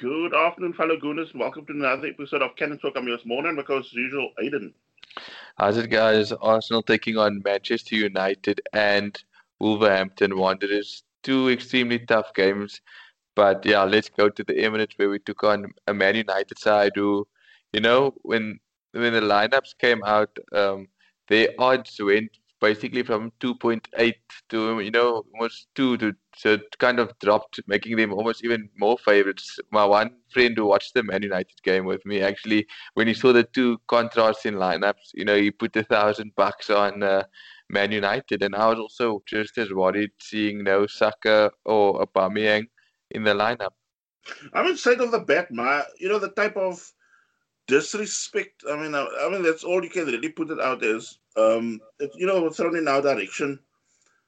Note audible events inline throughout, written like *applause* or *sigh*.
Good afternoon, fellow Gooners, and welcome to another episode of Cannon Talk. I'm yours, morning, because as usual, Aiden. How's it, guys? Arsenal taking on Manchester United and Wolverhampton Wanderers. Two extremely tough games. But yeah, let's go to the Emirates where we took on a Man United side who, you know, when when the lineups came out, um, their odds went basically from 2.8 to you know almost 2 to so kind of dropped making them almost even more favorites my one friend who watched the man united game with me actually when he saw the two contrasts in lineups you know he put a thousand bucks on uh, man united and i was also just as worried seeing no saka or Aubameyang in the lineup i mean straight off the bat my you know the type of disrespect. I mean, I, I, mean that's all you can really put it out as. Um, it, you know, thrown in our direction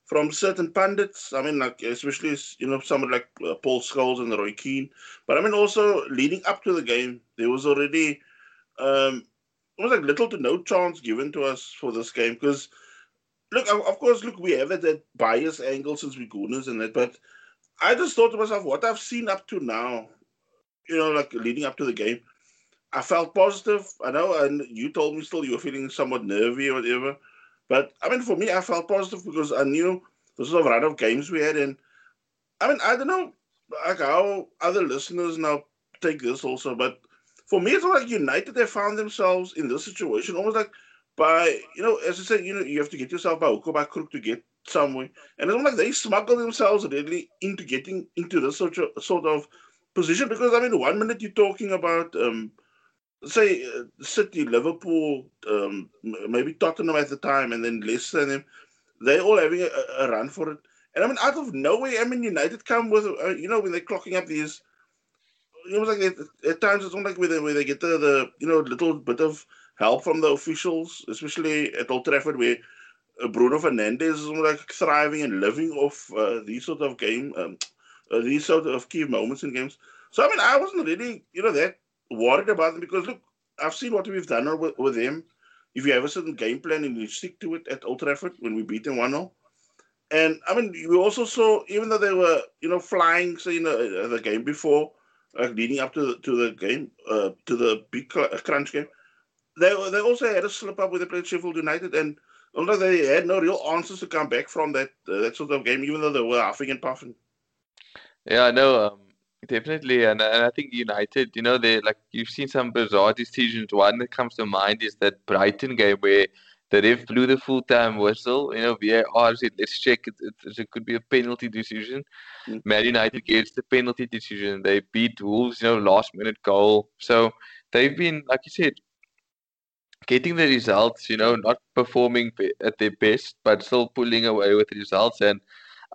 from certain pundits. I mean, like especially you know someone like uh, Paul Scholes and Roy Keane. But I mean, also leading up to the game, there was already um, almost like little to no chance given to us for this game because. Look, of course, look, we have that, that bias angle since we're Gooners and that, but I just thought to myself, what I've seen up to now, you know, like leading up to the game, I felt positive. I know, and you told me still you were feeling somewhat nervy or whatever. But I mean, for me, I felt positive because I knew the sort of run of games we had. And I mean, I don't know like how other listeners now take this also, but for me, it's like United, they found themselves in this situation almost like by, you know, as I said, you know, you have to get yourself by hook or by crook to get somewhere. And it's like they smuggle themselves really into getting into this sort of, sort of position because, I mean, one minute you're talking about, um, say uh, City, Liverpool, um, maybe Tottenham at the time, and then Leicester and them, they all having a, a, run for it. And I mean, out of nowhere, I mean, United come with, uh, you know, when they're clocking up these, it was like at, at times it's not like where they, where they get the, the, you know, little bit of help from the officials, especially at Old Trafford, where uh, Bruno Fernandes is like thriving and living off uh, these sort of game, um, uh, these sort of key moments in games. So I mean, I wasn't really, you know, that worried about them because look, I've seen what we've done with, with them. If you have a certain game plan and you stick to it at Old Trafford when we beat them 1 0. And I mean, we also saw, even though they were, you know, flying, say, in the, the game before, like leading up to the, to the game, uh, to the big uh, crunch game, they they also had a slip up with the played Sheffield United. And although they had no real answers to come back from that uh, that sort of game, even though they were huffing and puffing. Yeah, I know. Um, Definitely, and, and I think United, you know, they like you've seen some bizarre decisions. One that comes to mind is that Brighton game where the ref blew the full time whistle. You know, VAR said, let's check it. It, it could be a penalty decision. Mm. Man United gets the penalty decision. They beat Wolves, you know, last minute goal. So they've been, like you said, getting the results, you know, not performing at their best, but still pulling away with results. And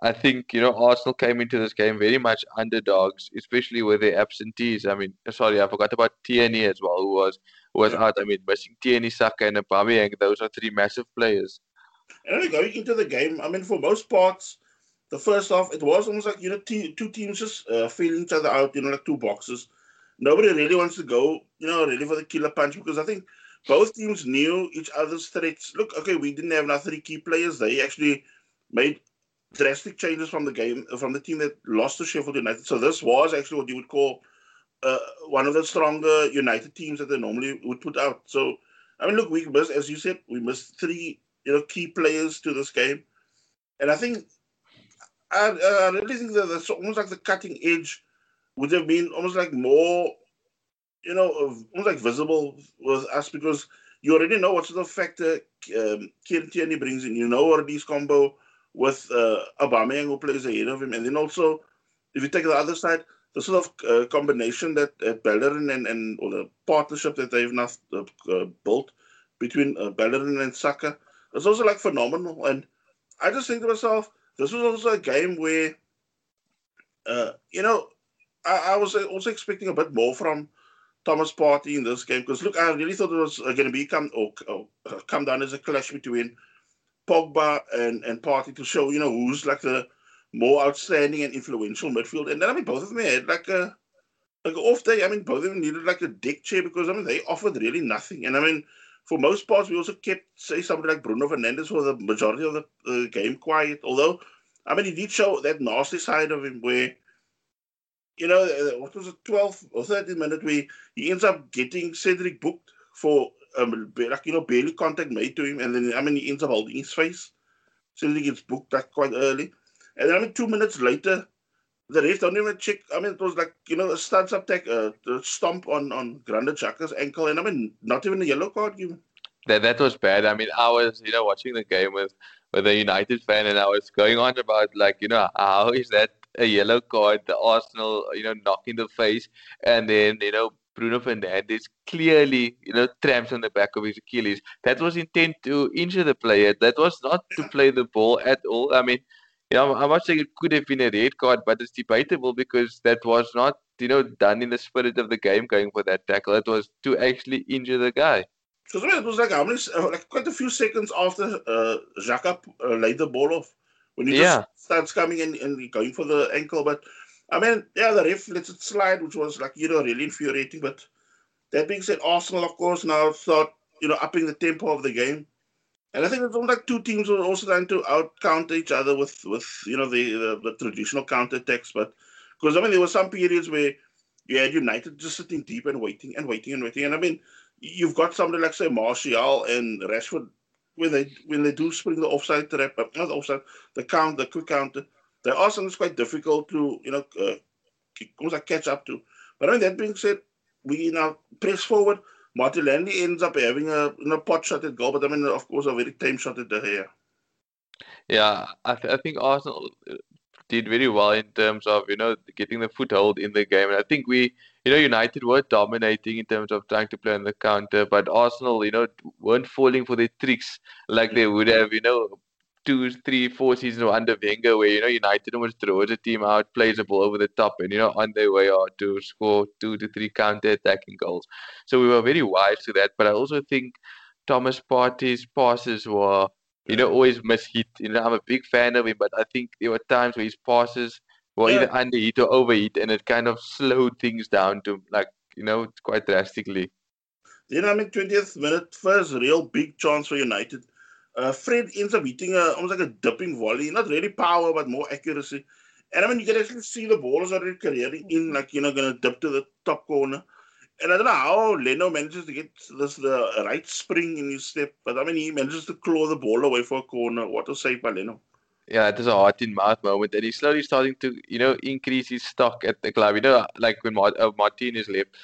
I think you know Arsenal came into this game very much underdogs, especially with their absentees. I mean, sorry, I forgot about Tierney as well, who was who was out. I mean, missing Tierney, Saka, and Aubameyang. Those are three massive players. And going into the game, I mean, for most parts, the first half it was almost like you know t- two teams just uh, feeling each other out. You know, like two boxes. Nobody really wants to go, you know, really for the killer punch because I think both teams knew each other's threats. Look, okay, we didn't have our three key players. They actually made drastic changes from the game from the team that lost to Sheffield United. So this was actually what you would call uh, one of the stronger United teams that they normally would put out. So I mean, look, we missed, as you said, we missed three you know key players to this game, and I think I, I really think that that's almost like the cutting edge would have been almost like more you know almost like visible with us because you already know what sort of factor um, Kieran Tierney brings in. You know what these combo with uh, Aubameyang who plays ahead of him, and then also if you take the other side, the sort of uh, combination that uh, Bellerin and, and or the partnership that they've now uh, uh built between uh, Bellerin and Saka is also like phenomenal. And I just think to myself, this was also a game where, uh, you know, I, I, was also expecting a bit more from Thomas Partey in this game because look, I really thought it was going to be come or, or come down as a clash between Pogba and, and Partey to show, you know, who's like the more outstanding and influential midfield. And then I mean both of them had like a like an off day. I mean both of them needed like a deck chair because I mean they offered really nothing. And I mean for most parts we also kept say somebody like Bruno Fernandes for the majority of the uh, game quiet. Although I mean he did show that nasty side of him where you know, uh, what was it, 12 or 13 minute where he ends up getting Cedric booked for, um, like, you know, barely contact made to him. And then, I mean, he ends up holding his face. So he gets booked like quite early. And then, I mean, two minutes later, the ref don't even check. I mean, it was like, you know, a stance up tech, uh, stomp on, on Granit Xhaka's ankle. And I mean, not even a yellow card given. That, that was bad. I mean, I was, you know, watching the game with, with a United fan and I was going on about, like, you know, how is that a yellow card, the Arsenal, you know, knock in the face, and then you know Bruno Fernandes clearly, you know, tramps on the back of his Achilles. That was intent to injure the player. That was not to play the ball at all. I mean, you know, I'm not saying it could have been a red card, but it's debatable because that was not, you know, done in the spirit of the game going for that tackle. It was to actually injure the guy. Because it was like how many, uh, like quite a few seconds after uh, uh, laid the ball off when he yeah. just starts coming in and going for the ankle. But I mean, yeah, the ref lets it slide, which was like, you know, really infuriating. But that being said, Arsenal, of course, now thought, you know, upping the tempo of the game. And I think it's almost like two teams were also trying to out counter each other with, with you know, the, the, the traditional counter attacks. But because, I mean, there were some periods where you had United just sitting deep and waiting and waiting and waiting. And I mean, you've got somebody like, say, Martial and Rashford when they when they do spring the offside trap, uh, not the offside, the count, the quick counter, there are sometimes quite difficult to you know uh, catch up to. But I mean that being said, we now press forward. Martinelli ends up having a you know, pot shot at goal, but I mean of course a very tame shot at the hair. Yeah, I, th- I think Arsenal uh, did very well in terms of you know getting the foothold in the game, and I think we you know, United were dominating in terms of trying to play on the counter, but Arsenal, you know, weren't falling for their tricks like they would have, you know, two, three, four seasons under Wenger, where you know United almost throws a team out, plays a ball over the top, and you know on their way out to score two to three counter-attacking goals. So we were very wise to that. But I also think Thomas Partey's passes were, you know, always mishit. You know, I'm a big fan of him, but I think there were times where his passes were yeah. either underheat or overheat, and it kind of slowed things down to like you know quite drastically. Then I mean, twentieth minute, first real big chance for United. Uh, Fred ends up hitting a, almost like a dipping volley, not really power but more accuracy. And I mean, you can actually see the ball is already careering in, like you know, gonna dip to the top corner. And I don't know how Leno manages to get this the right spring in his step, but I mean, he manages to claw the ball away for a corner. What a save by Leno yeah, it is a heart in mouth moment, and he's slowly starting to, you know, increase his stock at the club. You know, like when Mart- uh, Martinez left,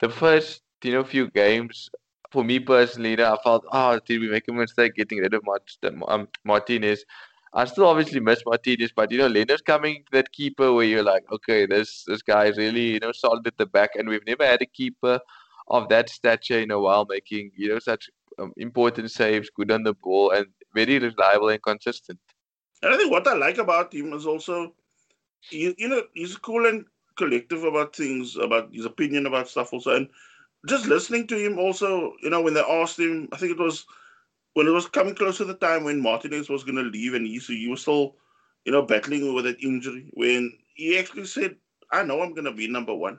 the first, you know, few games for me personally, you know, I felt, oh, did we make a mistake getting rid of Mart- um, Martinez? I still obviously miss Martinez, but you know, Leno's coming that keeper where you're like, okay, this this guy is really, you know, solid at the back, and we've never had a keeper of that stature in a while, making you know such um, important saves, good on the ball, and very reliable and consistent. And I think what I like about him is also, you, you know, he's cool and collective about things, about his opinion about stuff also. And just listening to him also, you know, when they asked him, I think it was when it was coming close to the time when Martinez was going to leave and he, so he was still, you know, battling with that injury, when he actually said, I know I'm going to be number one.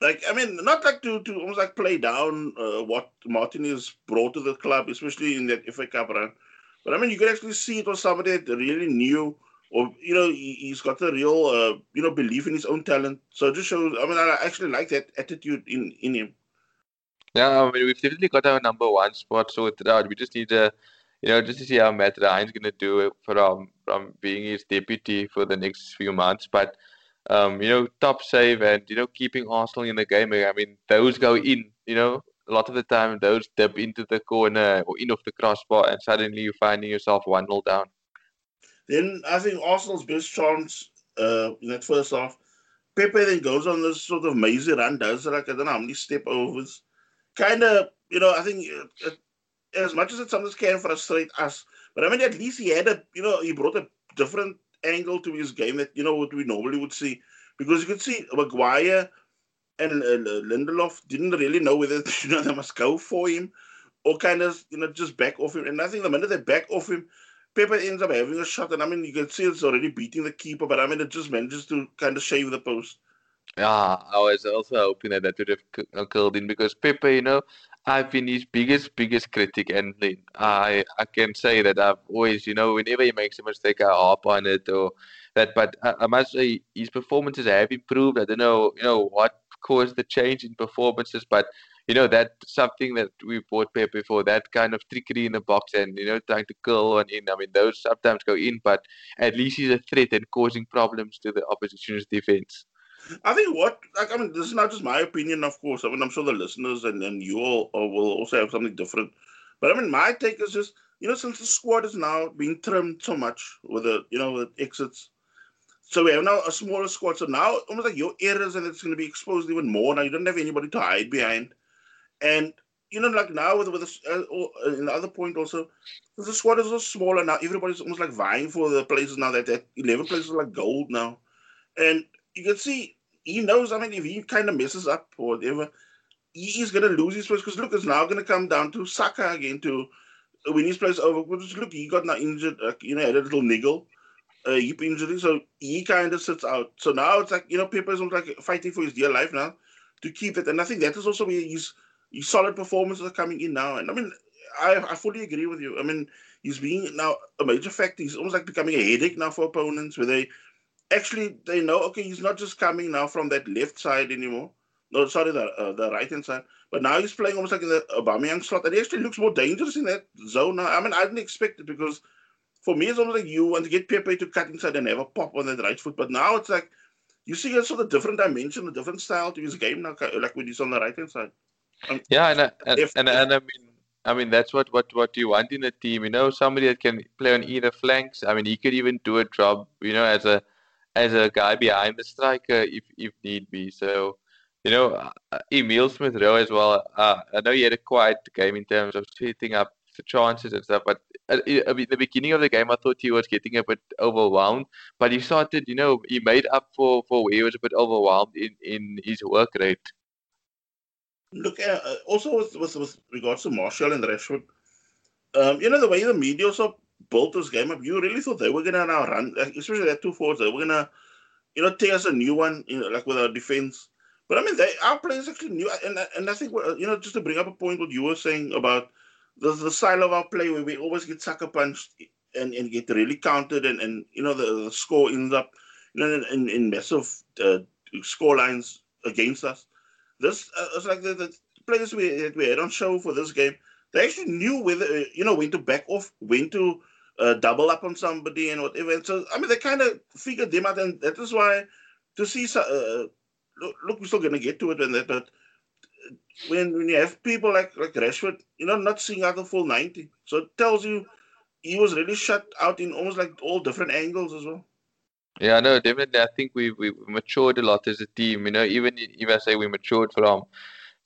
Like, I mean, not like to, to almost like play down uh, what Martinez brought to the club, especially in that FA Cup run but I mean, you can actually see it was somebody that really knew, or you know, he, has got a real, uh, you know, belief in his own talent. So it just shows. I mean, I actually like that attitude in in him. Yeah, I mean, we've definitely got our number one spot sorted out. We just need to, you know, just to see how Matt Ryan's going to do it from from being his deputy for the next few months. But um, you know, top save and you know, keeping Arsenal in the game. I mean, those go in. You know, a lot of the time those dip into the corner or in off the crossbar, and suddenly you're finding yourself 1 0 down. Then I think Arsenal's best chance uh, in that first half, Pepe then goes on this sort of mazy run, does like I don't know how many step overs. Kind of, you know, I think it, it, as much as it sometimes can frustrate us, but I mean, at least he had a, you know, he brought a different angle to his game that, you know, what we normally would see. Because you could see Maguire and uh, Lindelof didn't really know whether *laughs* you know they must go for him or kind of you know just back off him. And I think the minute they back off him, Pepe ends up having a shot, and I mean you can see it's already beating the keeper, but I mean it just manages to kind of shave the post. Yeah, I was also hoping that that would have killed uh, in because Pepe, you know, I've been his biggest, biggest critic, and I I can say that I've always, you know, whenever he makes a mistake, I harp on it or that. But I, I must say, his performances have improved. I don't know, you know, what caused the change in performances, but you know that's something that we bought Pepe for. That kind of trickery in the box and you know trying to curl one in. I mean, those sometimes go in, but at least he's a threat and causing problems to the opposition's defense. I think what like I mean, this is not just my opinion, of course. I mean, I'm sure the listeners and, and you all uh, will also have something different. But I mean, my take is just you know, since the squad is now being trimmed so much with the you know with exits, so we have now a smaller squad. So now almost like your errors and it's going to be exposed even more. Now you don't have anybody to hide behind, and you know, like now with with the, uh, uh, other point also, the squad is so smaller now. Everybody's almost like vying for the places now. That that eleven places like gold now, and you can see he knows. I mean, if he kind of messes up or whatever, he's to lose his place. Because look, it's now to come down to Saka again to win his place over. Because look, he got now injured. Uh, you know, had a little niggle, uh, hip injury, so he kind of sits out. So now it's like you know, Pepe is like fighting for his dear life now to keep it. And I think that is also where his solid performances are coming in now. And I mean, I I fully agree with you. I mean, he's being now a major factor. He's almost like becoming a headache now for opponents where they actually they know okay he's not just coming now from that left side anymore. No, sorry, the uh, the right hand side. But now he's playing almost like in the Aubameyang slot, and he actually looks more dangerous in that zone now. I mean, I didn't expect it because for me it's almost like you want to get Pepe to cut inside and have a pop on that right foot. But now it's like you see a sort of different dimension, a different style to his game now, like when he's on the right hand side. Yeah, and, and, if, and, and I mean, I mean that's what, what what you want in a team. You know, somebody that can play on either flanks. I mean, he could even do a job. You know, as a as a guy behind the striker if if need be. So, you know, uh, Emil Smith Rowe as well. Uh, I know he had a quiet game in terms of setting up the chances and stuff, but at, at the beginning of the game, I thought he was getting a bit overwhelmed. But he started, you know, he made up for for where he was a bit overwhelmed in in his work rate. Look, uh, uh also with, with, with regards to Martial and Rashford, um, you know the way the media also built this game up, you really thought they were gonna now run, especially that two forwards, they were gonna, you know, take us a new one, you know, like with our defense. But I mean, they our players actually knew, and and I think you know, just to bring up a point what you were saying about the the style of our play where we always get sucker punched and, and get really counted, and, and you know the, the score ends up, you know, in, in massive uh, score lines against us. This uh, it's like the, the players we we had on show for this game they actually knew whether uh, you know when to back off, when to uh, double up on somebody and whatever. And so I mean, they kind of figured them out, and that is why to see. Uh, look, look, we're still gonna get to it and that, but when when you have people like like Rashford, you know, not seeing out the full ninety, so it tells you he was really shut out in almost like all different angles as well. Yeah, no, definitely. I think we we matured a lot as a team. You know, even if I say we matured from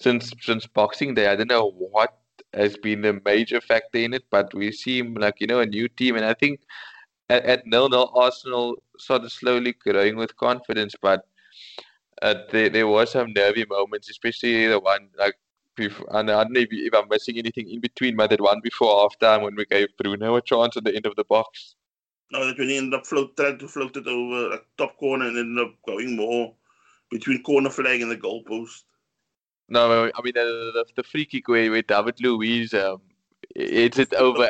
since since Boxing Day, I don't know what has been the major factor in it, but we seem like you know a new team, and I think at, at nil nil Arsenal of slowly growing with confidence, but uh, there there were some nervy moments, especially the one like. Before, and I don't know if, if I'm missing anything in between, but that one before half time when we gave Bruno a chance at the end of the box. No, that when he ended up float, trying to float it over a top corner and ended up going more between corner flag and the goalpost. No, I mean the, the, the free kick where, where David Luiz um, hits it over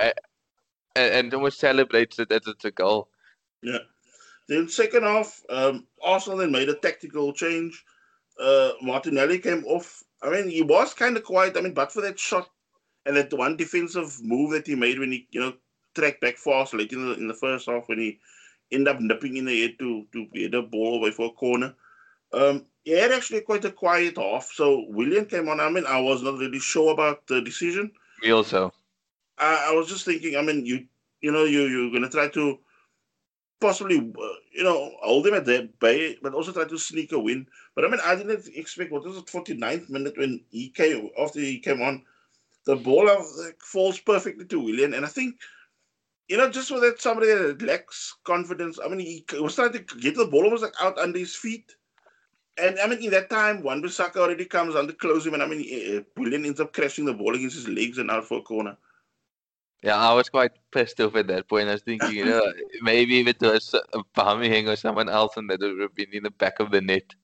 and, and almost celebrates it as it's a goal. Yeah. Then second half, um, Arsenal then made a tactical change. Uh, Martinelli came off. I mean, he was kind of quiet. I mean, but for that shot and that one defensive move that he made when he, you know, tracked back fast late in the in the first half when he ended up nipping in the head to to get a ball away for a corner. Um, he had actually quite a quiet half. So Willian came on. I mean, I was not really sure about the decision. Me also. I, I was just thinking. I mean, you you know you you're gonna try to possibly uh, you know hold him at the bay, but also try to sneak a win. But I mean, I didn't expect what was it 49th minute when he came after he came on, the ball like, falls perfectly to Willian. and I think. You know, just with that somebody that lacks confidence. I mean, he was trying to get the ball almost like out under his feet and I mean, in that time, Wan Bissaka already comes under close him, and I mean, Willian ends up crashing the ball against his legs and out for a corner. Yeah, I was quite pissed off at that point. I was thinking, you know, *laughs* maybe if it was Aubameyang or someone else, and that would have been in the back of the net.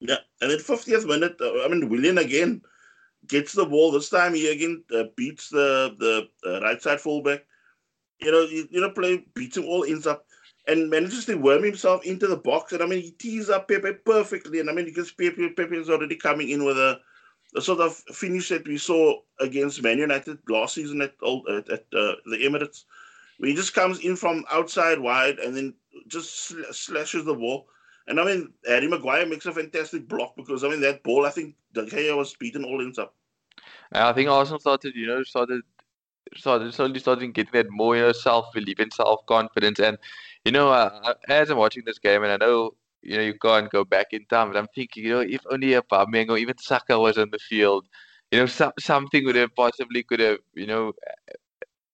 Yeah, and then 50th minute, uh, I mean, Willian again gets the ball. This time he again uh, beats the the uh, right side fullback. You know, you, you know, play beats him all ends up and manages to worm himself into the box. And I mean, he tees up Pepe perfectly. And I mean, because Pepe, Pepe is already coming in with a, a sort of finish that we saw against Man United last season at at, at uh, the Emirates, where he just comes in from outside wide and then just sl- slashes the ball. And I mean, Harry Maguire makes a fantastic block because I mean that ball. I think De Gea was beaten all ends up. I think Arsenal started, you know, started started slowly starting getting that more you know, self belief and self confidence. And you know, uh, as I'm watching this game, and I know you know you can't go back in time, but I'm thinking, you know, if only a Aubameyang or even Saka was on the field, you know, some, something would have possibly could have, you know,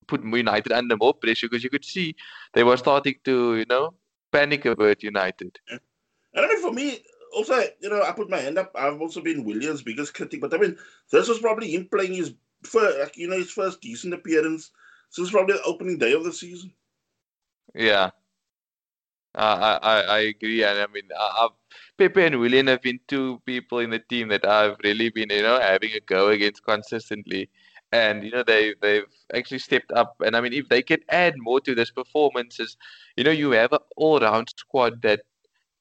put United under more pressure because you could see they were starting to, you know, panic about United. And I mean, for me, also, you know, I put my hand up. I've also been Willian's biggest critic, but I mean, this was probably him playing his first, you know, his first decent appearance since probably the opening day of the season. Yeah, uh, I, I agree, and I mean, I, Pepe and Willian have been two people in the team that I've really been, you know, having a go against consistently, and you know they they've actually stepped up. And I mean, if they can add more to this performances, you know, you have an all-round squad that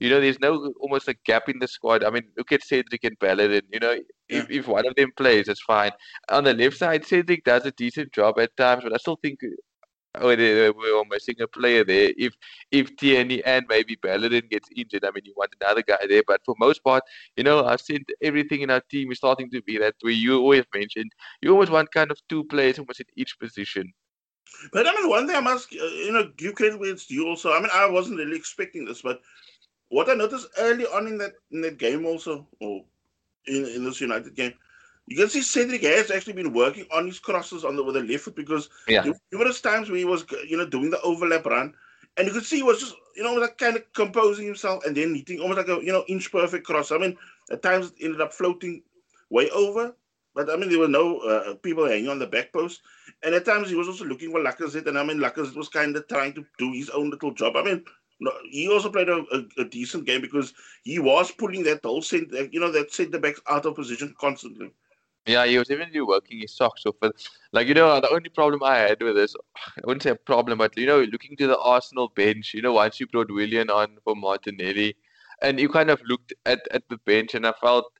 you know, there's no almost a gap in the squad. I mean, look at Cedric and Bellerin. You know, if, if one of them plays, it's fine. On the left side, Cedric does a decent job at times, but I still think oh, they, we're missing a player there. If if Tierney and maybe Bellerin gets injured, I mean, you want another guy there. But for most part, you know, I've seen everything in our team is starting to be that way. You always mentioned you always want kind of two players almost in each position. But I mean, one thing I must, uh, you know, give credit where it's due. Also, I mean, I wasn't really expecting this, but what I noticed early on in that in that game also, or in, in this United game, you can see Cedric has actually been working on his crosses on the with the left foot because yeah. numerous times when he was you know doing the overlap run, and you could see he was just you know like kind of composing himself and then hitting almost like a you know inch perfect cross. I mean, at times it ended up floating way over, but I mean there were no uh, people hanging on the back post, and at times he was also looking for Lacazette, and I mean Lacazette was kind of trying to do his own little job. I mean he also played a, a, a, decent game because he was pulling that whole center, you know, that centre backs out of position constantly. Yeah, he was even working his socks off. Like you know, the only problem I had with this, I wouldn't say a problem, but you know, looking to the Arsenal bench, you know, once you brought Willian on for Martinelli, and you kind of looked at, at the bench, and I felt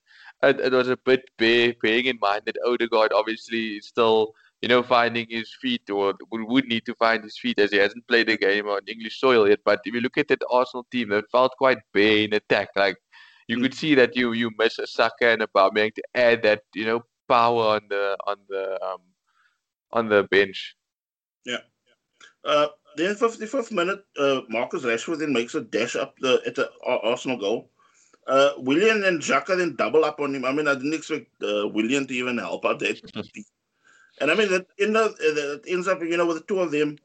it, it was a bit bare, bearing in mind that Odegaard obviously is still you know, finding his feet or we would need to find his feet as he hasn't played a game on English soil yet. But if you look at that Arsenal team, that felt quite bare in attack. Like you mm. could see that you you miss a Saka and a Aubameyang to add that you know power on the on the um on the bench. Yeah. Uh, then 55th minute, uh, Marcus Rashford then makes a dash up the at the Arsenal goal. Uh, Willian and Xhaka then double up on him. I mean, I didn't expect uh, Willian to even help out there. *laughs* And I mean, that in the, it ends up, you know, with the two of them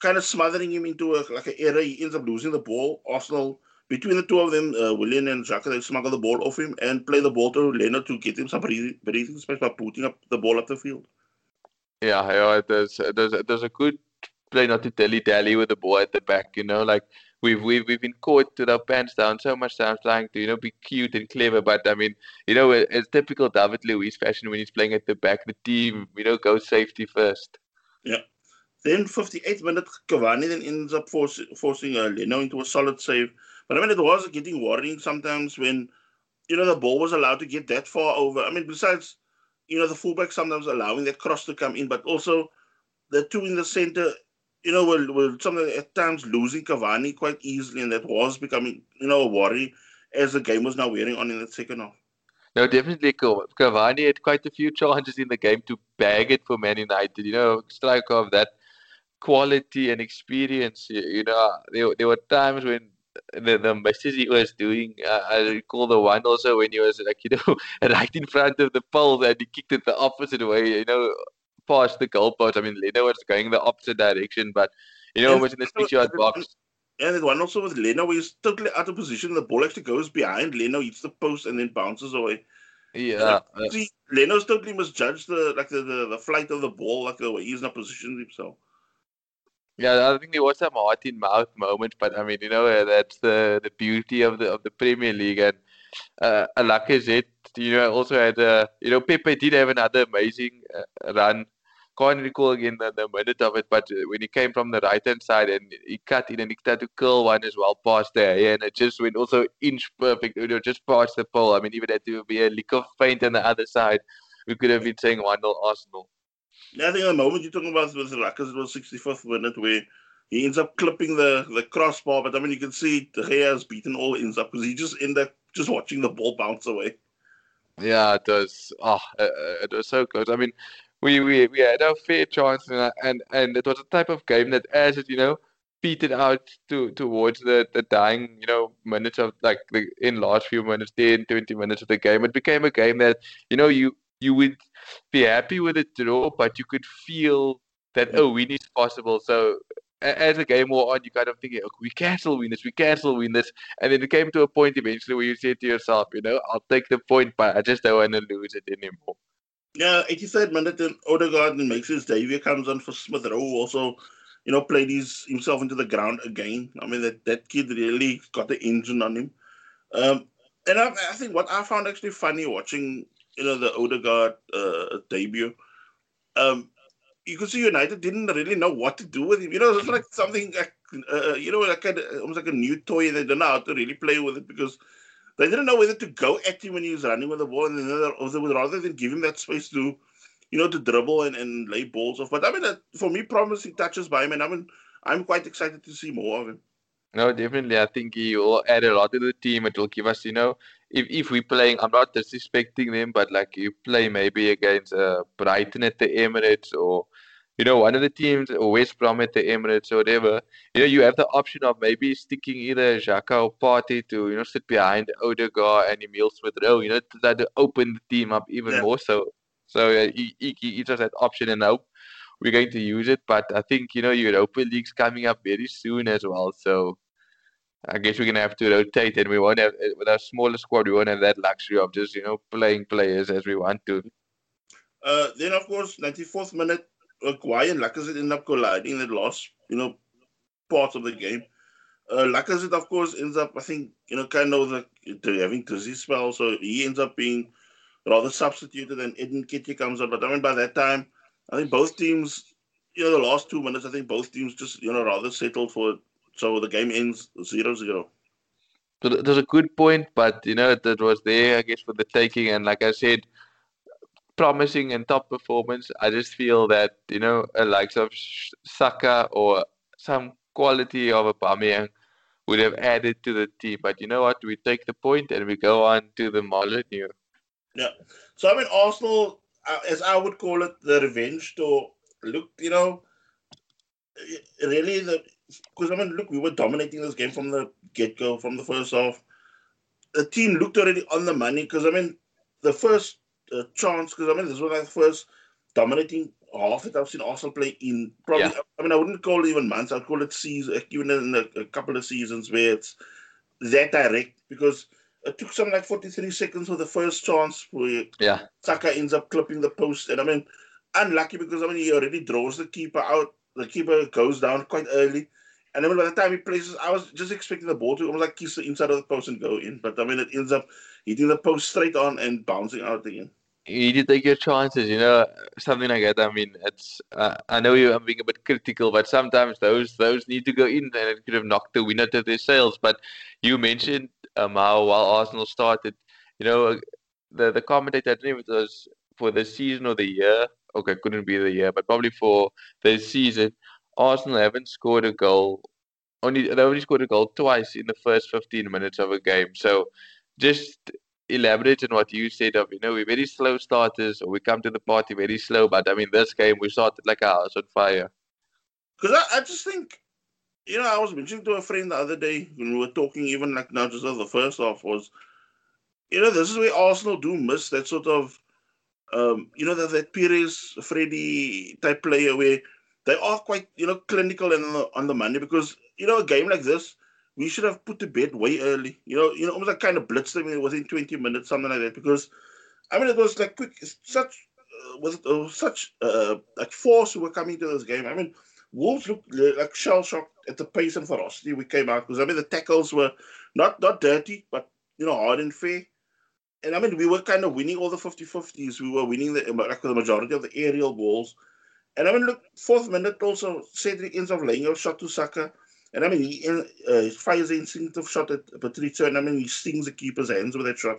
kind of smothering him into a, like an error. He ends up losing the ball. Arsenal, between the two of them, uh, and Xhaka, they smuggle the ball off him and play the ball to Leno to get him some breathing, breathing space by putting up the ball up the field. Yeah, yeah, there's, there's, there's a good play not to dilly dally with the ball at the back, you know, like we've we've we've been caught with our pants down so much times trying to you know be cute and clever. But I mean, you know, it's typical David Luiz fashion when he's playing at the back. The team, you know, goes safety first. Yeah. Then 58 minute Cavani then ends up force, forcing uh, Leno into a solid save. But I mean, it was getting worrying sometimes when, you know, the ball was allowed to get that far over. I mean, besides, you know, the fullback sometimes allowing that cross to come in, but also the two in the center you know, we're, we're some at times losing Cavani quite easily, and that was becoming, you know, a worry as the game was now wearing on in the second half. No, definitely. Cavani had quite a few challenges in the game to bag it for Man United. You know, striker of that quality and experience. You know, there, there were times when the, the misses he was doing. Uh, I recall the one also when he was like, you know, *laughs* right in front of the pole and he kicked it the opposite way. You know, past the goalpost. I mean, Leno was going the opposite direction, but you know, and was in the six yard box. And the one also with Leno, where he's totally out of position. The ball actually goes behind Leno, hits the post, and then bounces away. Yeah, uh, see, Leno's totally misjudged the like the, the, the flight of the ball, like the way he's not positioned himself. Yeah, I think there was some heart in mouth moment, but I mean, you know, that's the the beauty of the of the Premier League, and uh, Lacazette, you know, also had a, you know, Pepe did have another amazing uh, run. Can't recall again the, the minute of it, but uh, when he came from the right hand side and he cut in and he tried to curl one as well past there, yeah, and it just went also inch perfect, you know, just past the pole. I mean, even had to be a lick of paint on the other side. We could have been saying 1 0 Arsenal. Yeah, I think the moment you're talking about was it was 65th minute where he ends up clipping the, the crossbar, but I mean, you can see the hair has beaten all ends up because he just in there just watching the ball bounce away. Yeah, it was. Oh, ah, uh, uh, it was so close. I mean, we, we, we had our fair chance, and, and and it was a type of game that, as it you know, petered out to towards the, the dying you know minutes of like the in last few minutes, 10, 20 minutes of the game, it became a game that you know you you would be happy with a draw, but you could feel that oh, win is possible. So as the game wore on, you kind of thinking, okay, we cancel win this, we cancel win this, and then it came to a point eventually where you said to yourself, you know, I'll take the point, but I just don't want to lose it anymore. Yeah, 83rd minute, then Odegaard makes his debut, comes on for Smith Rowe, also, you know, played his, himself into the ground again. I mean, that, that kid really got the engine on him. Um, and I, I think what I found actually funny watching, you know, the Odegaard uh, debut, um, you could see United didn't really know what to do with him. You know, it's like something like, uh, you know, like a, almost like a new toy, they don't know how to really play with it because they didn't know whether to go at him when he was running with the ball, and then they would rather than give him that space to, you know, to dribble and, and lay balls off. But I mean, for me, promising touches by him, and I mean, I'm quite excited to see more of him. No, definitely. I think he will add a lot to the team. It will give us, you know, if if we playing, I'm not disrespecting them, but like you play maybe against uh, Brighton at the Emirates or you know, one of the teams, or West Brom at the Emirates or whatever, you know, you have the option of maybe sticking either Xhaka or Partey to, you know, sit behind Odegaard and Emil Smith Rowe, you know, to to open the team up even yeah. more so. So uh, he, he, he just that option and hope we're going to use it. But I think, you know, Europa League's coming up very soon as well. So I guess we're going to have to rotate and we won't have, with our smaller squad, we won't have that luxury of just, you know, playing players as we want to. Uh, then, of course, 94th minute, Guay and Lacazette end up colliding in the last, you know, part of the game. Uh, Lacazette, of course, ends up, I think, you know, kind of the, having dizzy spell, so he ends up being rather substituted, and Eden Nketiah comes on. But I mean, by that time, I think both teams, you know, the last two minutes, I think both teams just, you know, rather settled for it. So the game ends 0 0. It was a good point, but, you know, it was there, I guess, for the taking. And like I said, promising and top performance. I just feel that you know, a likes of Saka or some quality of a Aubameyang would have added to the team. But you know what? We take the point and we go on to the Molineux. Yeah. So I mean, Arsenal, uh, as I would call it, the revenge tour. Look, you know, really the because I mean, look, we were dominating this game from the get go, from the first half. The team looked already on the money because I mean, the first uh, chance because I mean this was like the first dominating half that I've seen Arsenal play in probably. Yeah. I mean I wouldn't call it even months. I'd call it seasons, even in a, a, couple of seasons where it's that direct because it took something like 43 seconds for the first chance where yeah Saka ends up clipping the post and I mean unlucky because I mean he already draws the keeper out. The keeper goes down quite early. And then by the time he places, I was just expecting the ball to almost like kiss the inside of the post and go in. But I mean, it ends up hitting the post straight on and bouncing out again. You need to take your chances, you know, something like that. I mean, it's. Uh, I know you. I'm being a bit critical, but sometimes those those need to go in, and it could have knocked the winner to their sails. But you mentioned um, how while Arsenal started, you know, the the commentator, I don't know was for the season or the year. Okay, couldn't be the year, but probably for the season Arsenal haven't scored a goal. Only they only scored a goal twice in the first 15 minutes of a game. So just elaborate on what you said of you know we're very slow starters or we come to the party very slow but i mean this game we started like a house on fire because I, I just think you know i was mentioning to a friend the other day when we were talking even like now just of the first half was you know this is where arsenal do miss that sort of um you know that that Pires Freddie type player where they are quite, you know, clinical and on the, on the money because, you know, a game like this, we should have put to bed way early. You know, you know, almost like kind of blitzed them within 20 minutes, something like that. Because, I mean, it was like quick, such, uh, was it, uh, such, uh, like force who were coming to this game. I mean, Wolves looked like shell shocked at the pace and ferocity we came out because I mean the tackles were not not dirty, but you know, hard and fair. And I mean, we were kind of winning all the 50 50s. We were winning the, like, the majority of the aerial balls. And I mean, look, fourth minute also, Cedric ends up laying a shot to Saka. And I mean, he uh, fires an instinctive shot at Patricio, and I mean, he stings the keeper's hands with that shot.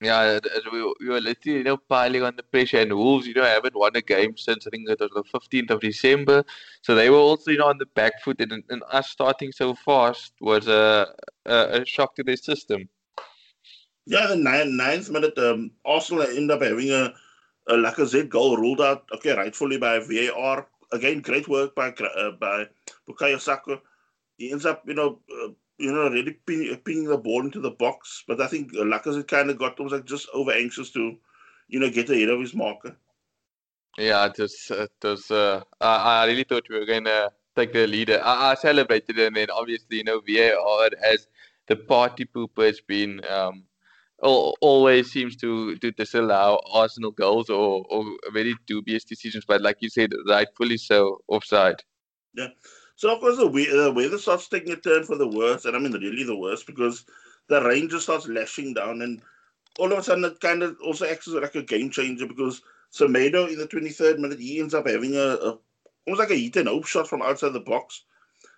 Yeah, we, we were literally, you know, piling on the pressure. And Wolves, you know, haven't won a game since I think it was the 15th of December. So they were also, you know, on the back foot. And, and us starting so fast was a, a, a shock to their system. Yeah, the nine, ninth minute, um, Arsenal end up having a, a Lacazette goal ruled out, okay, rightfully by VAR. Again, great work by uh, by Bukayo Saka. He ends up, you know, uh, you know, really ping, pinging the ball into the box. But I think Lacazette kind of got was like just over anxious to, you know, get ahead of his marker. Yeah, it was. It was. Uh, I, I really thought we were gonna take the leader. I, I celebrated, and then obviously, you know, VAR as the party pooper has been um, always seems to to disallow Arsenal goals or or very dubious decisions. But like you said, rightfully so, offside. Yeah. So of course the, the weather starts taking a turn for the worse, and I mean really the worst because the rain just starts lashing down, and all of a sudden it kind of also acts as like a game changer because Semedo in the 23rd minute he ends up having a, a almost like a hit and hope shot from outside the box.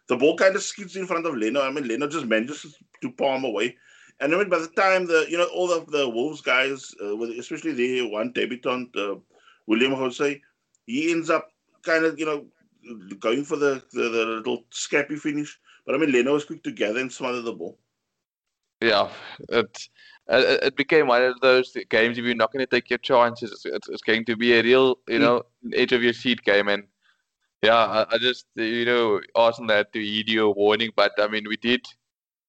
The ball kind of skids in front of Leno. I mean Leno just manages to palm away. And I mean, by the time the you know all of the Wolves guys, uh, especially the one debutant, uh, Willian Jose, he ends up kind of you know going for the, the, the little scrappy finish. But I mean, Leno was quick to gather and smother the ball. Yeah, it it became one of those games. If you're not going to take your chances, it's, it's going to be a real, you mm. know, edge of your seat game. And yeah, I, I just, you know, Arsenal had to heed your warning. But I mean, we did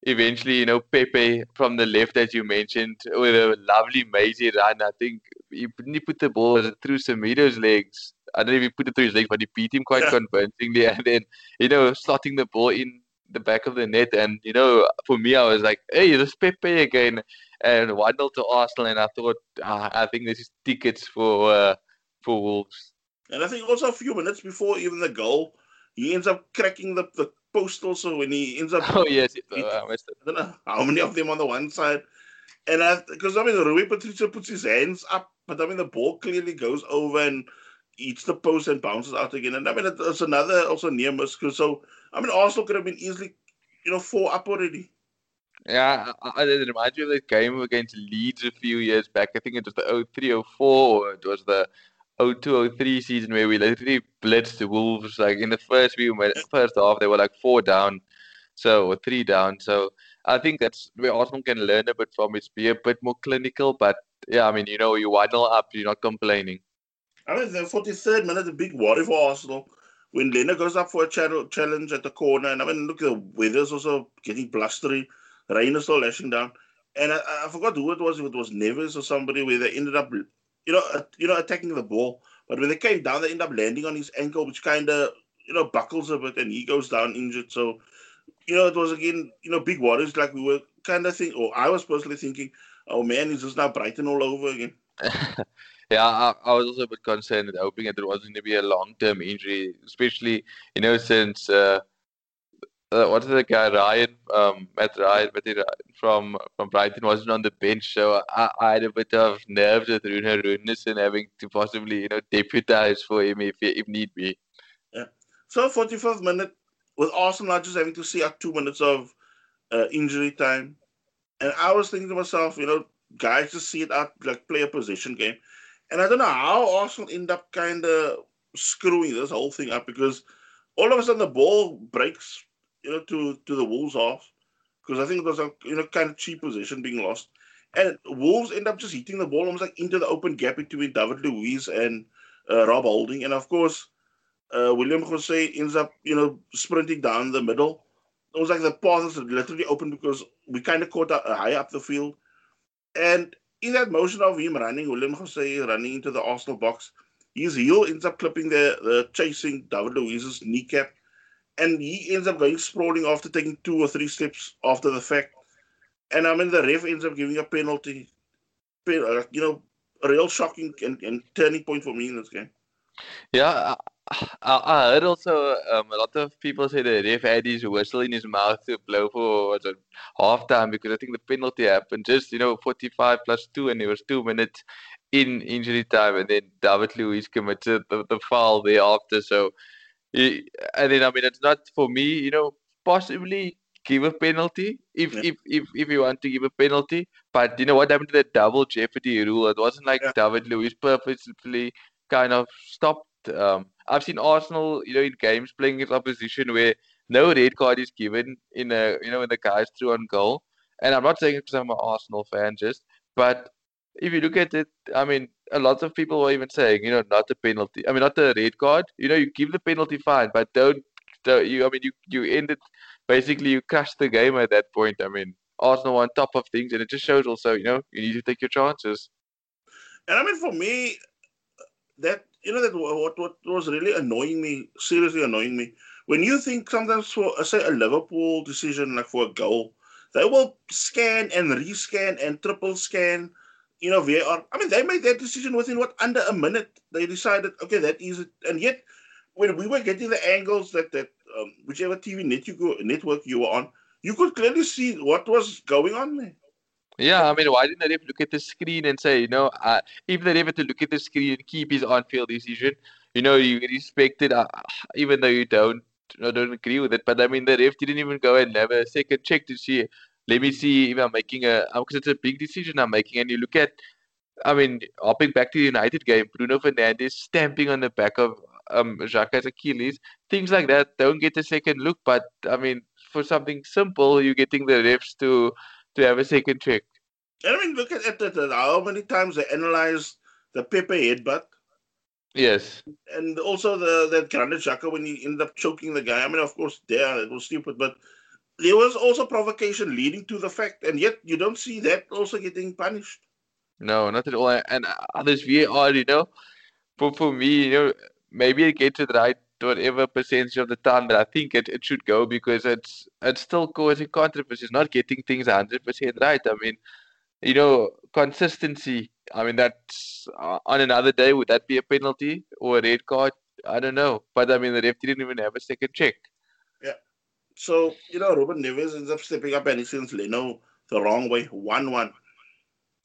eventually, you know, Pepe from the left, as you mentioned, with a lovely mazy run. I think he, he put the ball through Semedo's legs I don't know if he put it through his legs, but he beat him quite yeah. convincingly. *laughs* And then, you know, slotting the ball in the back of the net. And, you know, for me, I was like, hey, this Pepe again. And 1 0 to Arsenal. And I thought, ah, I think this is tickets for uh, for Wolves. And I think also a few minutes before even the goal, he ends up cracking the, the post also when he ends up. *laughs* Oh, yes. He, I it. I don't know how many of them on the one side. And I, because I mean, Rui Patricio puts his hands up, but I mean, the ball clearly goes over and eats the post and bounces out again. And I mean, it's another also near miss. So, I mean, Arsenal could have been easily, you know, four up already. Yeah, I, it reminds me of the game against Leeds a few years back. I think it was the 03 04 or it was the 02 03 season where we literally blitzed the Wolves. Like in the first few minutes, first half, they were like four down, so or three down. So I think that's where Arsenal can learn a bit from. It's be a bit more clinical, but yeah, I mean, you know, you 1 up, you're not complaining. I mean, the 43rd minute, a big worry for Arsenal when Leno goes up for a challenge at the corner. And I mean, look, the weather's also getting blustery. Rain is still lashing down. And I, I forgot who it was, if it was Neves or somebody, where they ended up, you know, you know, attacking the ball. But when they came down, they end up landing on his ankle, which kind of, you know, buckles a bit, and he goes down injured. So, you know, it was again, you know, big worries. Like we were kind of thinking, or I was personally thinking, oh man, is this now Brighton all over again? *laughs* Yeah, I, I, was also a bit concerned, hoping that there wasn't going to be a long-term injury, especially you know since uh, uh, what's the guy Ryan, um, Matt Ryan, from from Brighton wasn't on the bench, so I, I had a bit of nerves with Rune Runarsson having to possibly you know deputize for him if if need be. Yeah. So 45th minute with Arsenal just having to see out two minutes of uh, injury time, and I was thinking to myself, you know, guys just see it out like play a position game. And I don't know how Arsenal end up kind of screwing this whole thing up because all of a sudden the ball breaks, you know, to to the Wolves half because I think it was a you know kind of cheap position being lost, and Wolves end up just hitting the ball almost like into the open gap between David Luiz and uh, Rob Holding, and of course uh, Willian Jose ends up you know sprinting down the middle. It was like the path is literally open because we kind of caught uh, high up the field, and in that motion of him running, Willian Jose running into the Arsenal box, his heel ends up clipping the, the chasing David Luiz's kneecap. And he ends up going sprawling after taking two or three steps after the fact. And I mean, the ref ends up giving a penalty. Uh, you know, a real shocking and, and turning point for me in this game. Yeah, I, I heard also um, a lot of people say the ref had his whistle in his mouth to blow for half time because I think the penalty happened just you know 45 plus two and it was two minutes in injury time and then David Luiz committed the, the foul thereafter. So and then I mean it's not for me, you know, possibly give a penalty if yeah. if, if if you want to give a penalty. But you know what happened to the double jeopardy rule? It wasn't like yeah. David Luiz purposely kind of stopped. Um, I've seen Arsenal, you know, in games playing in opposition where no red card is given in a you know when the guys through on goal. And I'm not saying it because I'm an Arsenal fan, just but if you look at it, I mean, a lot of people were even saying, you know, not the penalty. I mean, not the red card. You know, you give the penalty fine, but don't, don't you? I mean, you you ended basically you crushed the game at that point. I mean, Arsenal on top of things, and it just shows also, you know, you need to take your chances. And I mean, for me, that you know that what what was really annoying me, seriously annoying me, when you think sometimes for uh, say a Liverpool decision like for a goal, they will scan and rescan and triple scan you know, VAR. I mean, they made that decision within what under a minute. They decided, okay, that is it. And yet, when we were getting the angles that that um, whichever TV network network you were on, you could clearly see what was going on there. Yeah, I mean, why didn't the ref look at the screen and say, you know, uh, if the ref had to look at the screen keep his on-field decision, you know, you respect it, uh, even though you don't, you know, don't agree with it. But I mean, the ref didn't even go and have a second check to see let me see if I'm making a because it's a big decision I'm making. And you look at, I mean, hopping back to the United game, Bruno Fernandes stamping on the back of um Xhaka's Achilles, things like that don't get a second look. But I mean, for something simple, you're getting the refs to to have a second check. I mean, look at, at, at how many times they analyzed the Pepe headbutt. Yes. And also the that Granit Xhaka when he ended up choking the guy. I mean, of course, there it was stupid, but there was also provocation leading to the fact, and yet you don't see that also getting punished. No, not at all. And others VAR, you know, for for me, you know, maybe it gets it right whatever percentage of the time, but I think it, it should go because it's it's still causing controversy. It's not getting things hundred percent right. I mean, you know, consistency. I mean, that's uh, on another day would that be a penalty or a red card? I don't know, but I mean, the ref didn't even have a second check. So, you know, Ruben Neves ends up stepping up and he sends Leno the wrong way, 1 1.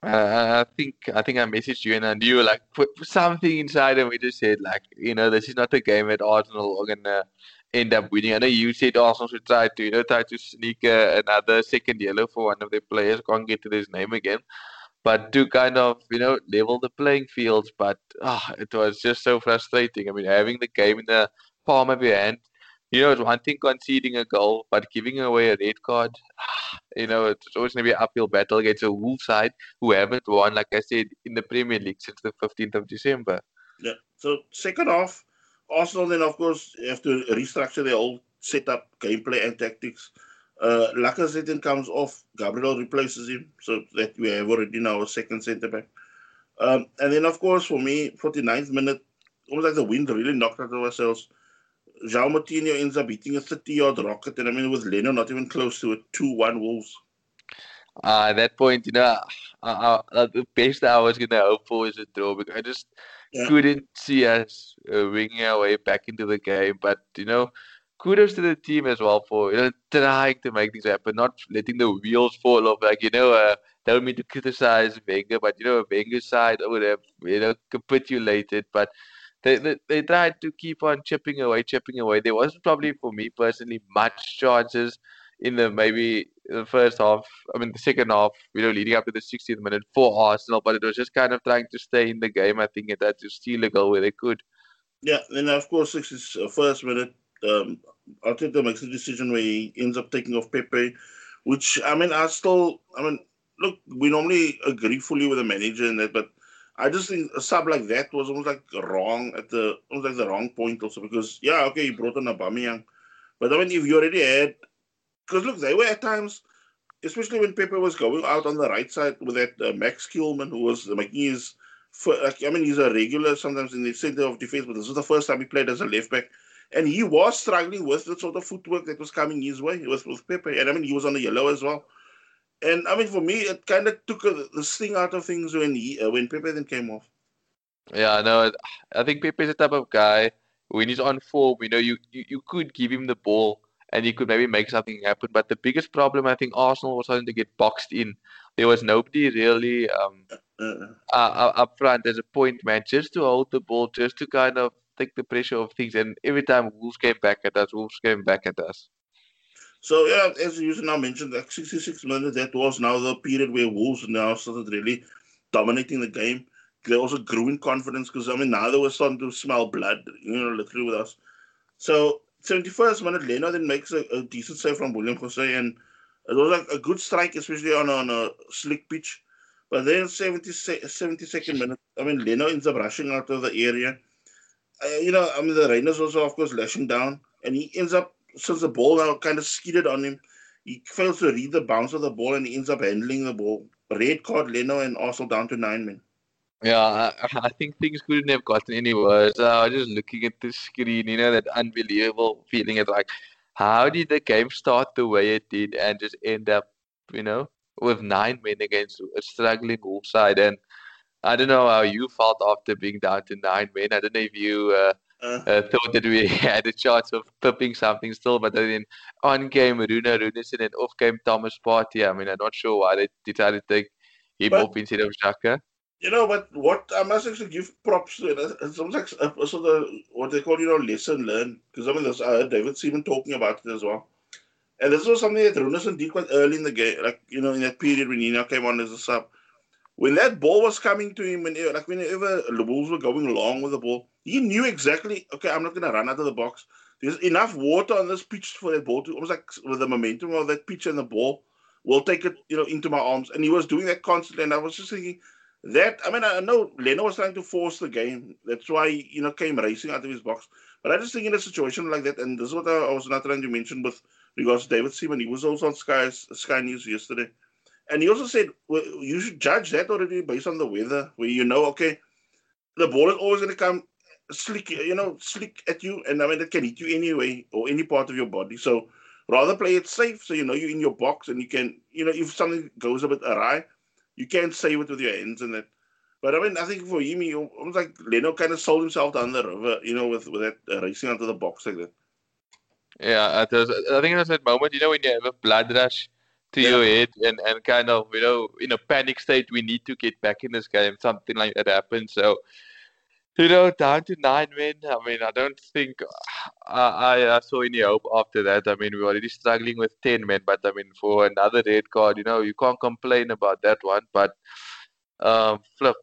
Uh, I think I think I messaged you and I knew like put something inside and we just said like you know this is not a game that Arsenal are gonna end up winning. I know you said Arsenal should try to you know try to sneak uh, another second yellow for one of their players. Can't get to his name again, but to kind of you know level the playing fields. But oh, it was just so frustrating. I mean having the game in the palm of your hand you know, it's one thing conceding a goal, but giving away a red card, *sighs* you know, it's always going to be an uphill battle against a Wolves side who haven't won, like I said, in the Premier League since the 15th of December. Yeah. So, second half, Arsenal then, of course, have to restructure their whole setup, gameplay, and tactics. Uh, Lacazette then comes off. Gabriel replaces him, so that we have already now a second centre back. Um, and then, of course, for me, 49th minute, almost like the wind really knocked out of ourselves. João Moutinho ends up hitting a 30 yard rocket, and I mean, with Leno not even close to a 2 1 Wolves. Uh, at that point, you know, uh, uh, the best I was going to hope for is a draw because I just yeah. couldn't see us uh, winging our way back into the game. But, you know, kudos to the team as well for you know, trying to make things happen, not letting the wheels fall off. Like, you know, uh, don't mean to criticize Wenger, but, you know, Wenger's side would have, you know, capitulated. But, they, they, tried to keep on chipping away, chipping away. There wasn't probably for me personally much chances in the maybe the first half. I mean the second half, you know, leading up to the 60th minute for Arsenal, but it was just kind of trying to stay in the game. I think it had to steal a goal where they could. Yeah, and of course, 61st uh, minute, um, Arteta makes a decision where he ends up taking off Pepe, which I mean, I still, I mean, look, we normally agree fully with the manager in that, but I just think a sub like that was almost like wrong at the almost like the wrong point also because yeah okay you brought in Aubameyang, but I mean if you already had because look they were at times especially when Pepe was going out on the right side with that uh, Max Kilman who was making his like I mean he's a regular sometimes in the center of defense but this was the first time he played as a left back. And he was struggling with the sort of footwork that was coming his way with with Pepe. And I mean he was on the yellow as well. And I mean, for me, it kind of took a, the sting out of things when he uh, when Pepe then came off. Yeah, no, I think Pepe's the type of guy when he's on form, you know, you, you, you could give him the ball and he could maybe make something happen. But the biggest problem, I think, Arsenal was starting to get boxed in. There was nobody really um, uh, uh, up front as a point man, just to hold the ball, just to kind of take the pressure of things. And every time Wolves came back at us, Wolves came back at us. So yeah, as you now mentioned, like 66 minutes, that was now the period where Wolves now started really dominating the game. They also grew in confidence because I mean now they were starting to smell blood, you know, literally with us. So 71st minute, Leno then makes a, a decent save from Willian Jose, and it was like a good strike, especially on, on a slick pitch. But then 70, 72nd minute, I mean, Leno ends up rushing out of the area. Uh, you know, I mean, the Rainers also, of course, lashing down, and he ends up, since the ball kind of skidded on him, he fails to read the bounce of the ball and ends up handling the ball. Red card, Leno, and also down to nine men. Yeah, I, I think things couldn't have gotten any worse. I was just looking at the screen, you know, that unbelievable feeling of like, how did the game start the way it did and just end up, you know, with nine men against a struggling Wolves side? And I don't know how you felt after being down to nine men. I don't know if you uh, uh, uh, thought that we *laughs* had a chance of flipping something still, but then on game Rune Runarsson and off game Thomas Partey. I mean, I'm not sure why they decided to take him but, off instead of Xhaka. You know, but what I must actually give props to it. It's almost like uh, so the what they call you know lesson learned because I mean there's, I heard David Seaman talking about it as well, and this was something that Runarsson did quite early in the game, like you know in that period when he now came on as a sub. When that ball was coming to him, and like whenever the Bulls were going long with the ball, he knew exactly. Okay, I'm not going to run out of the box. There's enough water on this pitch for that ball to almost like with the momentum of that pitch and the ball will take it, you know, into my arms. And he was doing that constantly. And I was just thinking, that I mean, I know Leno was trying to force the game. That's why he, you know came racing out of his box. But I just think in a situation like that, and this is what I, was not trying to mention with regards to David Seaman. He was also on Sky Sky News yesterday, and he also said well, you should judge that already based on the weather, where you know, okay, the ball is always going to come slick, you know, slick at you, and I mean it can hit you anyway or any part of your body. So rather play it safe, so you know you're in your box and you can, you know, if something goes a bit awry you can't save it with your hands and that. But I mean, I think for him, he almost like Leno kind of sold himself down the river, you know, with with that uh, racing onto the box like that. Yeah, I think was that moment, you know, when you have a blood rush to yeah. your head and, and kind of, you know, in a panic state, we need to get back in this game. Something like that happened. So, you know, down to nine men. I mean, I don't think I, I saw any hope after that. I mean, we were already struggling with 10 men, but I mean, for another red card, you know, you can't complain about that one. But um, flip,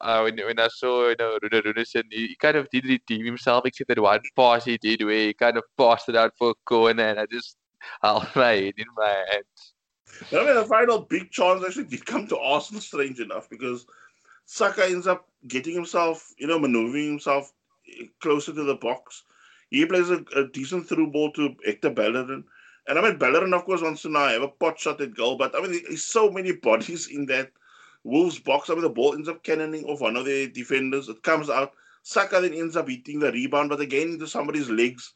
uh, when, when I saw, you know, Rune Runarsson, he, he kind of did redeem himself, except that one pass he did where he kind of passed it out for a corner, and I just held my head in my hands. I mean, the final big chance actually did come to Arsenal, strange enough, because Saka ends up getting himself, you know, maneuvering himself closer to the box. He plays a, a decent through ball to Hector Bellerin. And I mean, Bellerin, of course, wants to now have a pot shot at goal, but I mean, there's so many bodies in that Wolves box. I mean, the ball ends up cannoning off one of the defenders. It comes out. Saka then ends up hitting the rebound, but again into somebody's legs.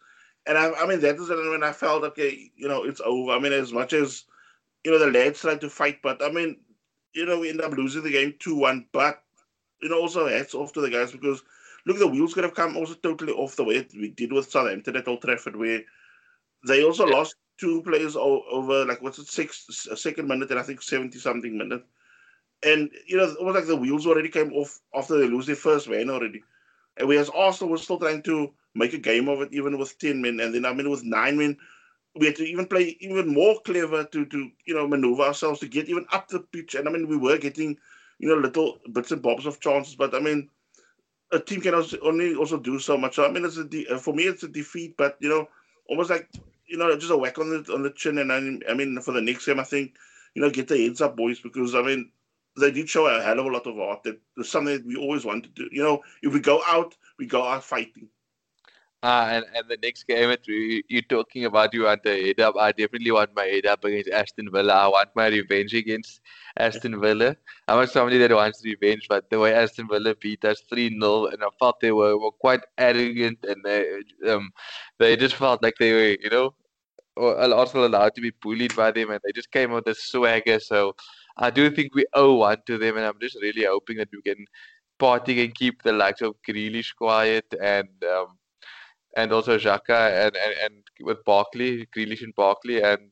And I, I mean, that is when I felt, okay, you know, it's over. I mean, as much as, you know, the lads tried to fight, but I mean, you know, we end up losing the game 2 1. But, you know, also hats off to the guys because look, the wheels could have come also totally off the way we did with Southampton at Old Trafford, where they also yeah. lost two players over, like, what's it, six, a second minute and I think 70 something minute. And, you know, almost like the wheels already came off after they lose their first man already. And whereas Arsenal was still trying to make a game of it, even with 10 men. And then, I mean, with nine men, we had to even play even more clever to to you know maneuver ourselves to get even up the pitch. And I mean, we were getting you know little bits and bobs of chances, but I mean, a team can also only also do so much. So I mean, it's a de- uh, for me, it's a defeat, but you know, almost like you know, just a whack on the on the chin. And I, I mean, for the next game, I think you know, get the heads up, boys, because I mean, they did show a hell of a lot of art. That was something that we always want to do. You know, if we go out, we go out fighting. Uh, and, and the next game, you, you're talking about you want the head up. I definitely want my head up against Aston Villa. I want my revenge against Aston Villa. I'm not somebody that wants revenge, but the way Aston Villa beat us 3 0, and I felt they were, were quite arrogant and they, um, they just felt like they were, you know, also allowed to be bullied by them, and they just came with a swagger. So I do think we owe one to them, and I'm just really hoping that we can party and keep the likes of Grealish quiet and um, and also Xhaka and, and, and with Barkley, Grealish and Barkley and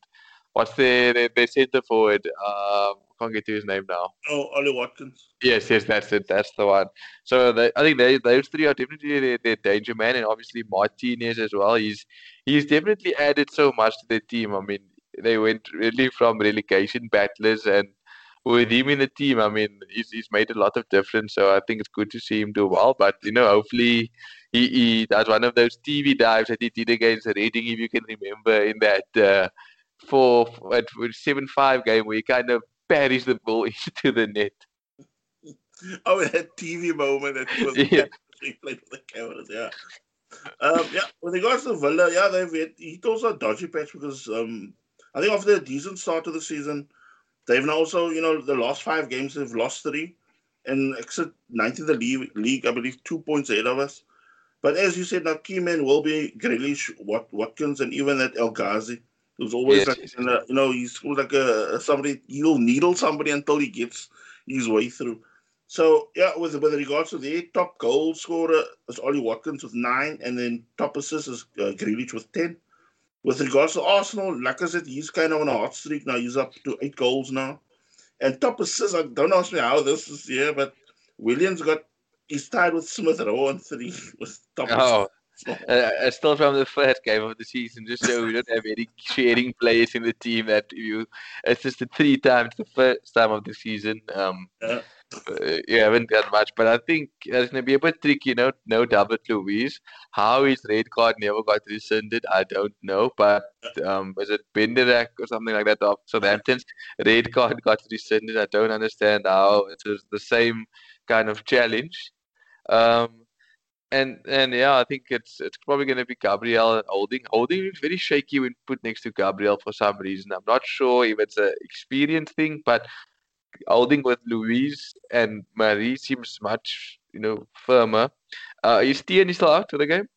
what's their their, their centre forward? Um, can't get to his name now. Oh, Ollie Watkins. Yes, yes, that's it. That's the one. So they, I think they, those three are definitely their, their danger man, and obviously Martinez as well. He's he's definitely added so much to the team. I mean, they went really from relegation battlers, and with him in the team, I mean, he's he's made a lot of difference. So I think it's good to see him do well. But you know, hopefully. He, he does one of those TV dives that he did against Reading, if you can remember, in that uh, four, at seven five game where he kind of buries the ball *laughs* into the net. Oh, *laughs* that TV moment that was *laughs* yeah. played with the cameras, yeah. Um, yeah, with regards to Villa, yeah, they've had, he also a dodgy patch because um, I think after a decent start to the season, they've now also, you know, the last five games they've lost three and exit ninth in the league, league, I believe two points ahead of us. But as you said, now key men will be Grealish, Wat, Watkins, and even that El Ghazi. Who's always yes, like, yes. A, you know, he's like a somebody, he'll needle somebody until he gets his way through. So yeah, with with regards to the top goal scorer is Ollie Watkins with nine, and then top assist is uh, Grealish with ten. With regards to Arsenal, like I said, he's kind of on a hot streak now. He's up to eight goals now, and top assists. I don't ask me how this is here, but Willian's got he's tied with Smith Rowe on three with top oh. assists. Uh, still from the first game of the season, just so we don't have any sharing players in the team. That you, it's just the three times the first time of the season. Um, yeah. Uh, you haven't done much, but I think it's gonna be a bit tricky. You know, no David Luiz. How his red card never got rescinded, I don't know. But um, was it Benderak or something like that of Southampton's red card got rescinded? I don't understand how it was the same kind of challenge. Um, and and yeah, I think it's it's probably going to be Gabriel and Holding. Holding is very shaky when put next to Gabriel for some reason. I'm not sure if it's an experience thing, but Holding with Luiz and Mari seems much you know firmer. Uh, is Tierney still out for the game?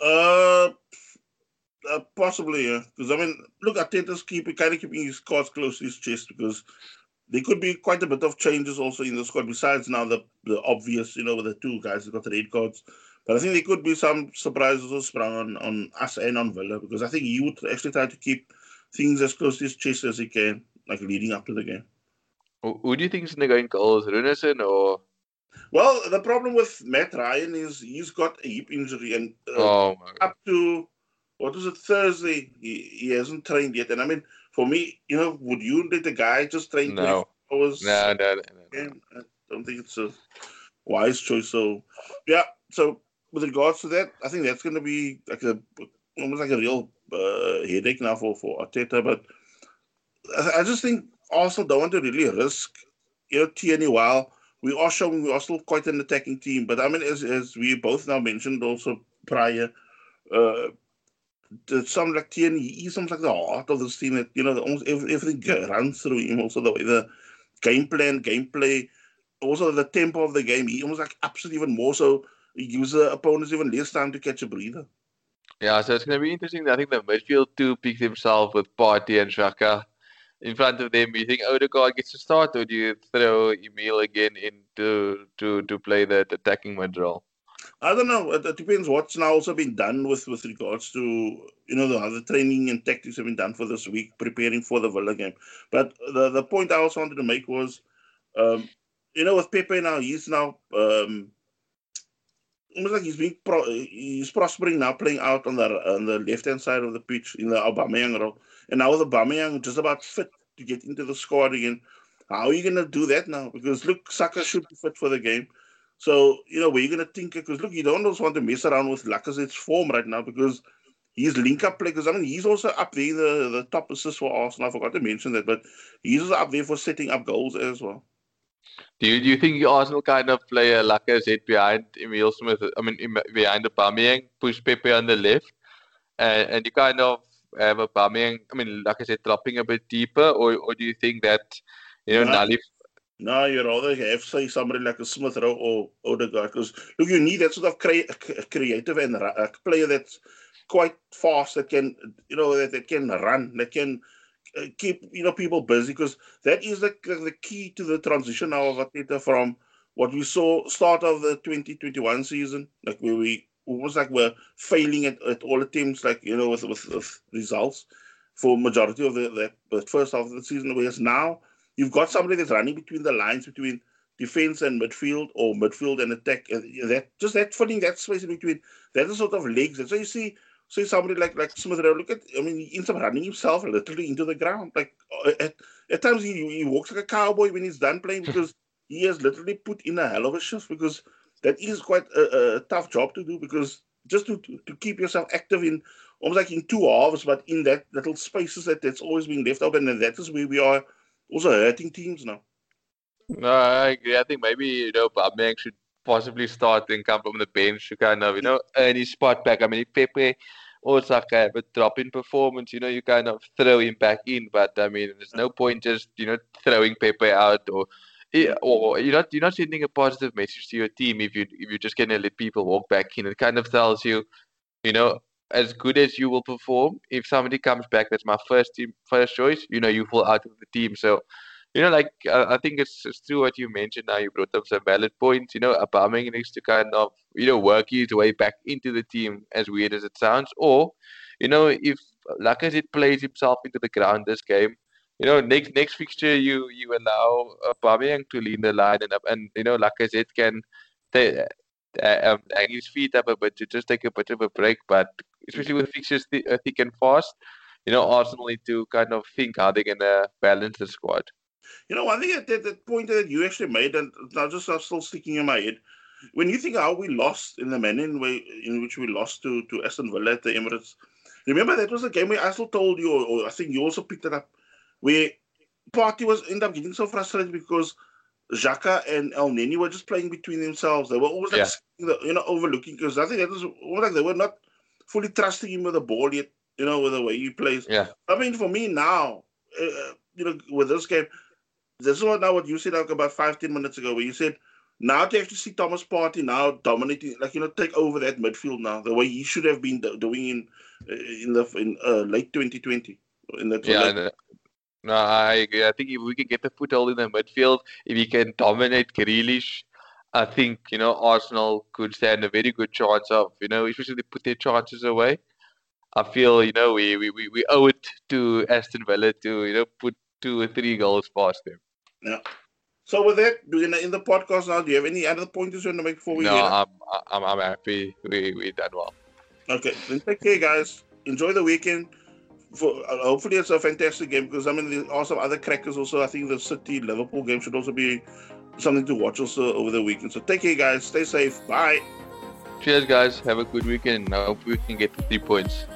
Uh, uh possibly yeah. Because I mean, look, Arteta's keeping kind of keeping his cards close to his chest because there could be quite a bit of changes also in the squad besides now the, the obvious, you know, with the two guys who got the red cards. But I think there could be some surprises also sprung on, on us and on Villa because I think he would actually try to keep things as close to his chest as he can, like leading up to the game. Who do you think is going to go in goals, Runarsson or? Well, the problem with Mat Ryan is he's got a hip injury, and uh, oh up to what was it Thursday, he, he hasn't trained yet. And I mean, for me, you know, would you let the guy just train no. hours? No, no, no, no. I don't think it's a wise choice. So, yeah. So, with regards to that, I think that's going to be like a almost like a real uh, headache now for for Arteta. But I, I just think also don't want to really risk, you know, Tierney while we are showing we are still quite an attacking team. But I mean, as as we both now mentioned also prior. Uh, some like he's almost like the heart of this team. That you know, almost everything runs through him. Also, the way the game plan, gameplay, also the tempo of the game. He almost like absolutely even more so. He gives the opponents even less time to catch a breather. Yeah, so it's going to be interesting. I think the midfield too picks himself with Partey and Xhaka in front of them. You think Odegaard gets to start, or do you throw Emile again into to to play that attacking mid role? I don't know. It, it, depends what's now also been done with with regards to you know the other training and tactics have been done for this week, preparing for the Villa game. But the the point I also wanted to make was, um, you know, with Pepe now, he's now um, almost like he's being pro- he's prospering now, playing out on the on the left hand side of the pitch in the Aubameyang role, and now with Aubameyang just about fit to get into the squad again. How are you going to do that now? Because look, Saka should be fit for the game. So, you know, you're going to think, because look, you don't want to mess around with Lacazette's form right now because he's link up play. Because I mean, he's also up there, the, the top assist for Arsenal. I forgot to mention that, but he's also up there for setting up goals as well. Do you, do you think Arsenal kind of play a Lacazette behind Emile Smith? I mean, behind the Aubameyang, push Pepe on the left, and, and you kind of have a Aubameyang, I mean, like I said, dropping a bit deeper, or, or do you think that, you know, Nali no, you'd rather have say somebody like a Smith Rowe or Odegaard because look, you need that sort of cre- creative and a player that's quite fast that can you know that, that can run that can uh, keep you know people busy because that is the the key to the transition now of from what we saw start of the 2021 season, like where we almost like we're failing at, at all attempts, like you know, with, with, with results for majority of the, the, the first half of the season. Whereas now you've got somebody that's running between the lines between defense and midfield or midfield and attack. That just that filling that space in between. That's the sort of legs. And so you see, see somebody like like Smith Rowe. Look at, I mean, he ends up running himself literally into the ground. Like uh, at, at times he, he walks like a cowboy when he's done playing because *laughs* he has literally put in a hell of a shift because that is quite a, a tough job to do because just to, to, to keep yourself active in almost like in two halves, but in that little spaces that that's always being left open, and that is where we are also hurting teams now. No, I agree. I think maybe you know Aubameyang should possibly start and come from the bench to kind of you know earn his spot back. I mean, if Pepe or Saka have a drop in performance, you know, you kind of throw him back in. But I mean, there's no point just you know throwing Pepe out or or you're not you're not sending a positive message to your team if you if you're just gonna let people walk back in. It kind of tells you, you know, as good as you will perform, if somebody comes back that's my first team first choice, you know, you fall out of the team. So you know, like I think it's, it's true what you mentioned. Now you brought up some valid points. You know, Aubameyang needs to kind of you know work his way back into the team, as weird as it sounds. Or, you know, if Lacazette plays himself into the ground this game, you know, next next fixture you you allow Aubameyang to lead the line and up, and you know, Lacazette can take, uh, um, hang his feet up a bit to just take a bit of a break. But especially with fixtures th- uh, thick and fast, you know, Arsenal need to kind of think how they're gonna balance the squad. You know, I think that, that point that you actually made, and now just I'm still sticking in my head. When you think how we lost in the manner in, way, in which we lost to, to Aston Villa at the Emirates, remember that was a game where I still told you, or, or I think you also picked it up, where Partey was end up getting so frustrated because Xhaka and Elneny were just playing between themselves. They were always like, yeah. you know, overlooking because I think that was like they were not fully trusting him with the ball yet, you know, with the way he plays. Yeah. I mean, for me now, uh, you know, with this game, this is what now what you said like about five ten minutes ago, where you said now to actually see Thomas Partey now dominating, like you know, take over that midfield now, the way he should have been doing in uh, in the in uh, late 2020. In that yeah, late... no, I agree. I think if we can get the foothold in the midfield, if we can dominate Grealish, I think you know Arsenal could stand a very good chance of you know, especially they put their chances away. I feel you know we, we, we owe it to Aston Villa to you know put two or three goals past them. Yeah. So with that, do you in the podcast now? Do you have any other pointers you want to make before we? No, I'm, I'm I'm happy. We we done well. Okay, then take care, guys. Enjoy the weekend. For uh, hopefully it's a fantastic game because I mean there are some other crackers also. I think the City Liverpool game should also be something to watch also over the weekend. So take care, guys. Stay safe. Bye. Cheers, guys. Have a good weekend. I hope we can get three points.